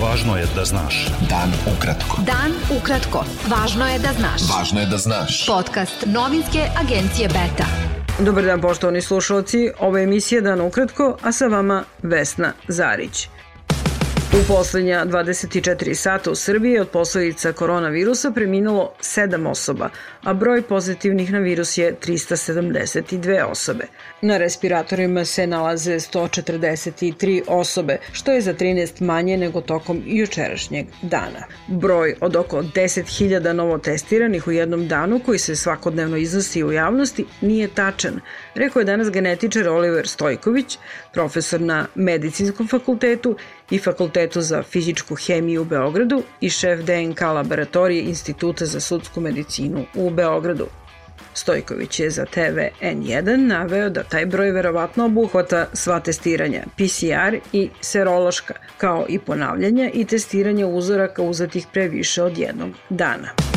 Važno je da znaš. Dan ukratko. Dan ukratko. Važno je da znaš. Važno je da znaš. Podcast novinske agencije Beta. Dobar dan poštovani slušalci, ovo je emisija Dan ukratko, a sa vama Vesna Zarić. U poslednja 24 sata u Srbiji od posledica koronavirusa preminulo 7 osoba, a broj pozitivnih na virus je 372 osobe. Na respiratorima se nalaze 143 osobe, što je za 13 manje nego tokom jučerašnjeg dana. Broj od oko 10.000 novo testiranih u jednom danu koji se svakodnevno iznosi u javnosti nije tačan, rekao je danas genetičar Oliver Stojković, profesor na Medicinskom fakultetu i Fakultetu za fizičku hemiju u Beogradu i šef DNK laboratorije Instituta za sudsku medicinu u Beogradu. Stojković je za TV N1 naveo da taj broj verovatno obuhvata sva testiranja PCR i serološka, kao i ponavljanja i testiranja uzoraka uzatih pre više od jednog dana.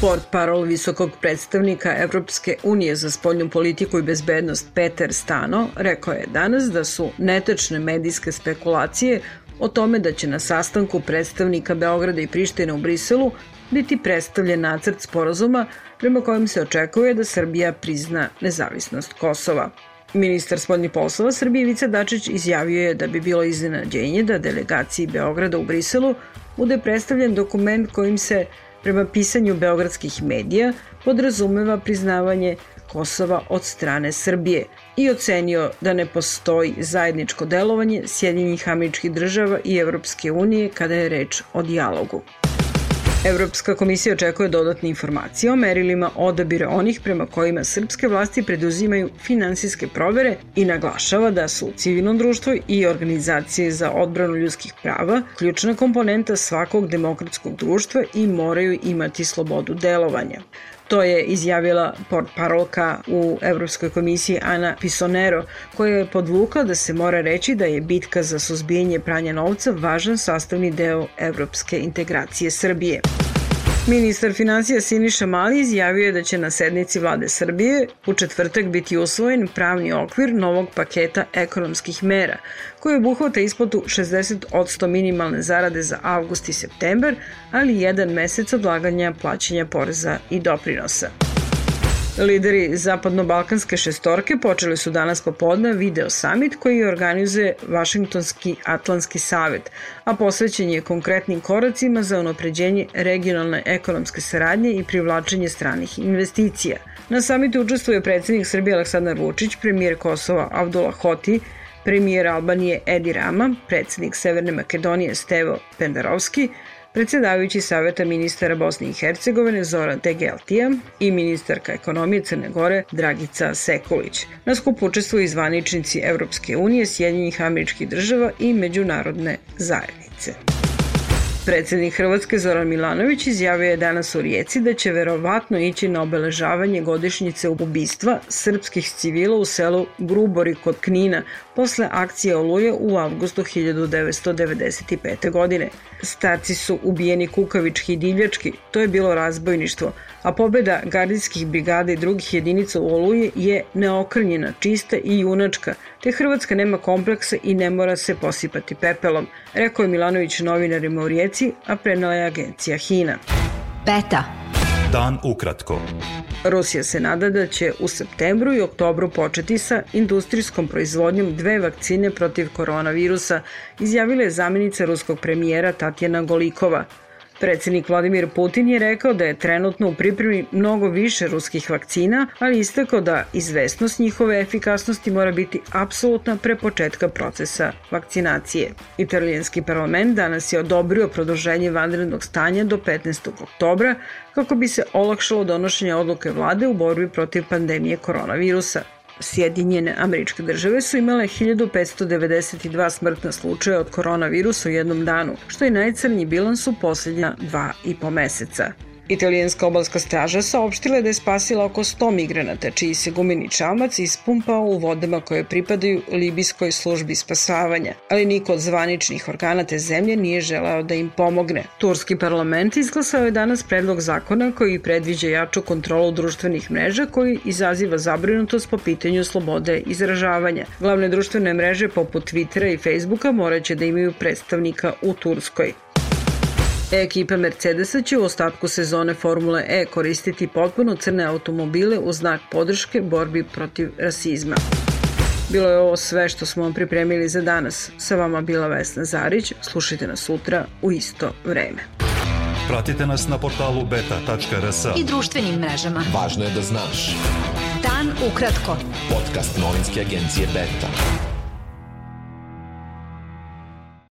Port parol visokog predstavnika Evropske unije za spoljnu politiku i bezbednost Peter Stano rekao je danas da su netečne medijske spekulacije o tome da će na sastanku predstavnika Beograda i Prištine u Briselu biti predstavljen nacrt sporazuma prema kojem se očekuje da Srbija prizna nezavisnost Kosova. Ministar spoljnih poslova Srbije Ivica Dačić izjavio je da bi bilo iznenađenje da delegaciji Beograda u Briselu bude predstavljen dokument kojim se, prema pisanju beogradskih medija, podrazumeva priznavanje Kosova od strane Srbije i ocenio da ne postoji zajedničko delovanje Sjedinjenih američkih država i Evropske unije kada je reč o dijalogu. Evropska komisija očekuje dodatne informacije o merilima odabira onih prema kojima srpske vlasti preduzimaju finansijske provere i naglašava da su civilno društvo i organizacije za odbranu ljudskih prava ključna komponenta svakog demokratskog društva i moraju imati slobodu delovanja. To je izjavila parolka u Evropskoj komisiji Ana Pisonero, koja je podvukla da se mora reći da je bitka za suzbijanje pranja novca važan sastavni deo evropske integracije Srbije. Ministar financija Siniša Mali izjavio je da će na sednici vlade Srbije u četvrtak biti usvojen pravni okvir novog paketa ekonomskih mera, koji obuhvata isplatu 60% minimalne zarade za avgust i septembar, ali jedan mesec odlaganja plaćanja poreza i doprinosa. Lideri zapadno-balkanske šestorke počeli su danas popodne video summit koji organizuje Vašingtonski Atlantski savet, a posvećen je konkretnim koracima za unapređenje regionalne ekonomske saradnje i privlačenje stranih investicija. Na samitu učestvuje predsednik Srbije Aleksandar Vučić, premijer Kosova Abdullah Hoti, premijer Albanije Edi Rama, predsednik Severne Makedonije Stevo Pendarovski, predsedavajući Saveta ministara Bosne i Hercegovine Zoran Tegeltija i ministarka ekonomije Crne Gore Dragica Sekulić. Na skupu učestvuju izvaničnici Evropske unije, Sjedinjenih američkih država i međunarodne zajednice. Predsednik Hrvatske Zoran Milanović izjavio je danas u Rijeci da će verovatno ići na obeležavanje godišnjice ubistva srpskih civila u selu Grubori kod Knina posle akcije Oluje u avgustu 1995. godine. Starci su ubijeni kukavički i divljački, to je bilo razbojništvo, a pobeda gardijskih brigada i drugih jedinica u Oluji je neokrnjena, čista i junačka, te Hrvatska nema kompleksa i ne mora se posipati pepelom, rekao je Milanović novinarima u Rijeci, a prenala je agencija Hina. Beta. Dan ukratko. Rusija se nada da će u septembru i oktobru početi sa industrijskom proizvodnjom dve vakcine protiv koronavirusa, izjavila je zamenica ruskog premijera Tatjana Golikova – Predsednik Vladimir Putin je rekao da je trenutno u pripremi mnogo više ruskih vakcina, ali istakao da izvesnost njihove efikasnosti mora biti apsolutna pre početka procesa vakcinacije. Italijanski parlament danas je odobrio produženje vanrednog stanja do 15. oktobra kako bi se olakšalo donošenje odluke vlade u borbi protiv pandemije koronavirusa. Sjedinjene američke države su imale 1592 smrtna slučaja od koronavirusa u jednom danu, što je najcrnji bilans u poslednja dva i po meseca. Italijanska obalska straža saopštila je da je spasila oko 100 migranata, čiji se gumeni čamac ispumpao u vodama koje pripadaju libijskoj službi spasavanja, ali niko od zvaničnih organa te zemlje nije želeo da im pomogne. Turski parlament izglasao je danas predlog zakona koji predviđa jaču kontrolu društvenih mreža koji izaziva zabrinutost po pitanju slobode izražavanja. Glavne društvene mreže poput Twittera i Facebooka moraće da imaju predstavnika u Turskoj. Ekipa Mercedesa će u ostatku sezone Formule E koristiti potpuno crne automobile u znak podrške borbi protiv rasizma. Bilo je ovo sve što smo vam pripremili za danas. Sa vama bila Vesna Zarić. Slušajte nas sutra u isto vreme. Pratite nas na portalu beta.rs I društvenim mrežama. Važno je da znaš. Dan ukratko. Podcast novinske agencije Beta.